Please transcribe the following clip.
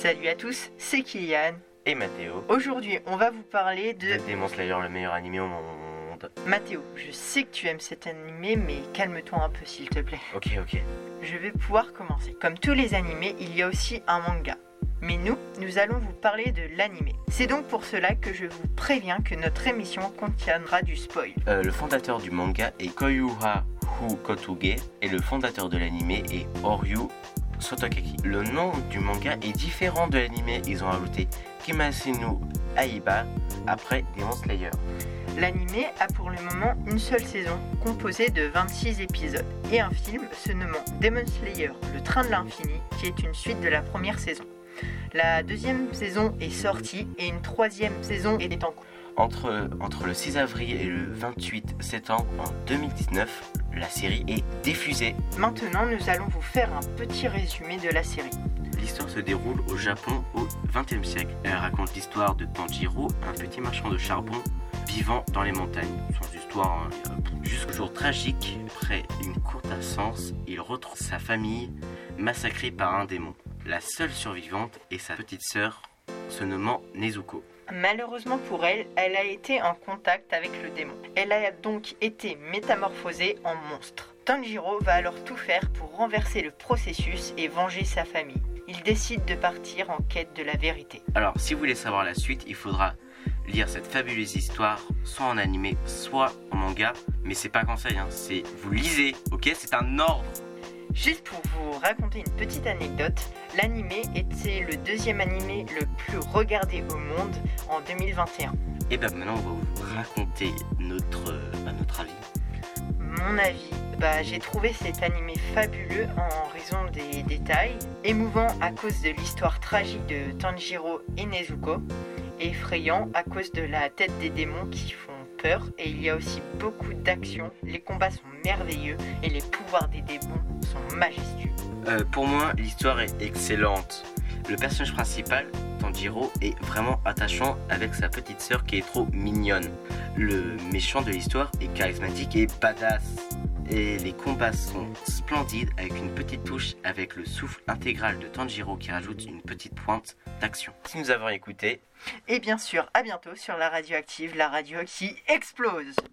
Salut à tous, c'est Kylian. Et Mathéo. Aujourd'hui, on va vous parler de... De Demon Slayer, le meilleur animé au monde. Mathéo, je sais que tu aimes cet animé, mais calme-toi un peu s'il te plaît. Ok, ok. Je vais pouvoir commencer. Comme tous les animés, il y a aussi un manga. Mais nous, nous allons vous parler de l'animé. C'est donc pour cela que je vous préviens que notre émission contiendra du spoil. Euh, le fondateur du manga est Koyuha Hu Kotuge et le fondateur de l'animé est Oryu Sotokaki. Le nom du manga est différent de l'animé. Ils ont ajouté Kimasinu Aiba après Demon Slayer. L'animé a pour le moment une seule saison, composée de 26 épisodes, et un film se nommant Demon Slayer, le train de l'infini, qui est une suite de la première saison. La deuxième saison est sortie et une troisième saison est en cours. Entre, entre le 6 avril et le 28 septembre en 2019, la série est diffusée. Maintenant, nous allons vous faire un petit résumé de la série. L'histoire se déroule au Japon au XXe siècle. Elle raconte l'histoire de Tanjiro, un petit marchand de charbon vivant dans les montagnes. Son histoire hein, jusqu'au jour tragique, après une courte absence, il retrouve sa famille massacrée par un démon. La seule survivante est sa petite sœur, se nommant Nezuko. Malheureusement pour elle, elle a été en contact avec le démon. Elle a donc été métamorphosée en monstre. Tanjiro va alors tout faire pour renverser le processus et venger sa famille. Il décide de partir en quête de la vérité. Alors, si vous voulez savoir la suite, il faudra lire cette fabuleuse histoire, soit en animé, soit en manga. Mais c'est pas un conseil, hein, c'est vous lisez, ok? C'est un ordre. Juste pour vous raconter une petite anecdote, l'animé était le deuxième animé le plus regardé au monde en 2021. Et ben maintenant, on va vous raconter notre, bah, notre avis. Mon avis, bah, j'ai trouvé cet animé fabuleux en raison des détails, émouvant à cause de l'histoire tragique de Tanjiro et Nezuko, et effrayant à cause de la tête des démons qui font et il y a aussi beaucoup d'action, les combats sont merveilleux, et les pouvoirs des démons sont majestueux. Euh, pour moi, l'histoire est excellente. Le personnage principal, Tanjiro, est vraiment attachant avec sa petite sœur qui est trop mignonne. Le méchant de l'histoire est charismatique et badass. Et les combats sont splendides avec une petite touche avec le souffle intégral de Tanjiro qui rajoute une petite pointe d'action. Si nous avons écouté, Et bien sûr, à bientôt sur la radioactive, la radio qui explose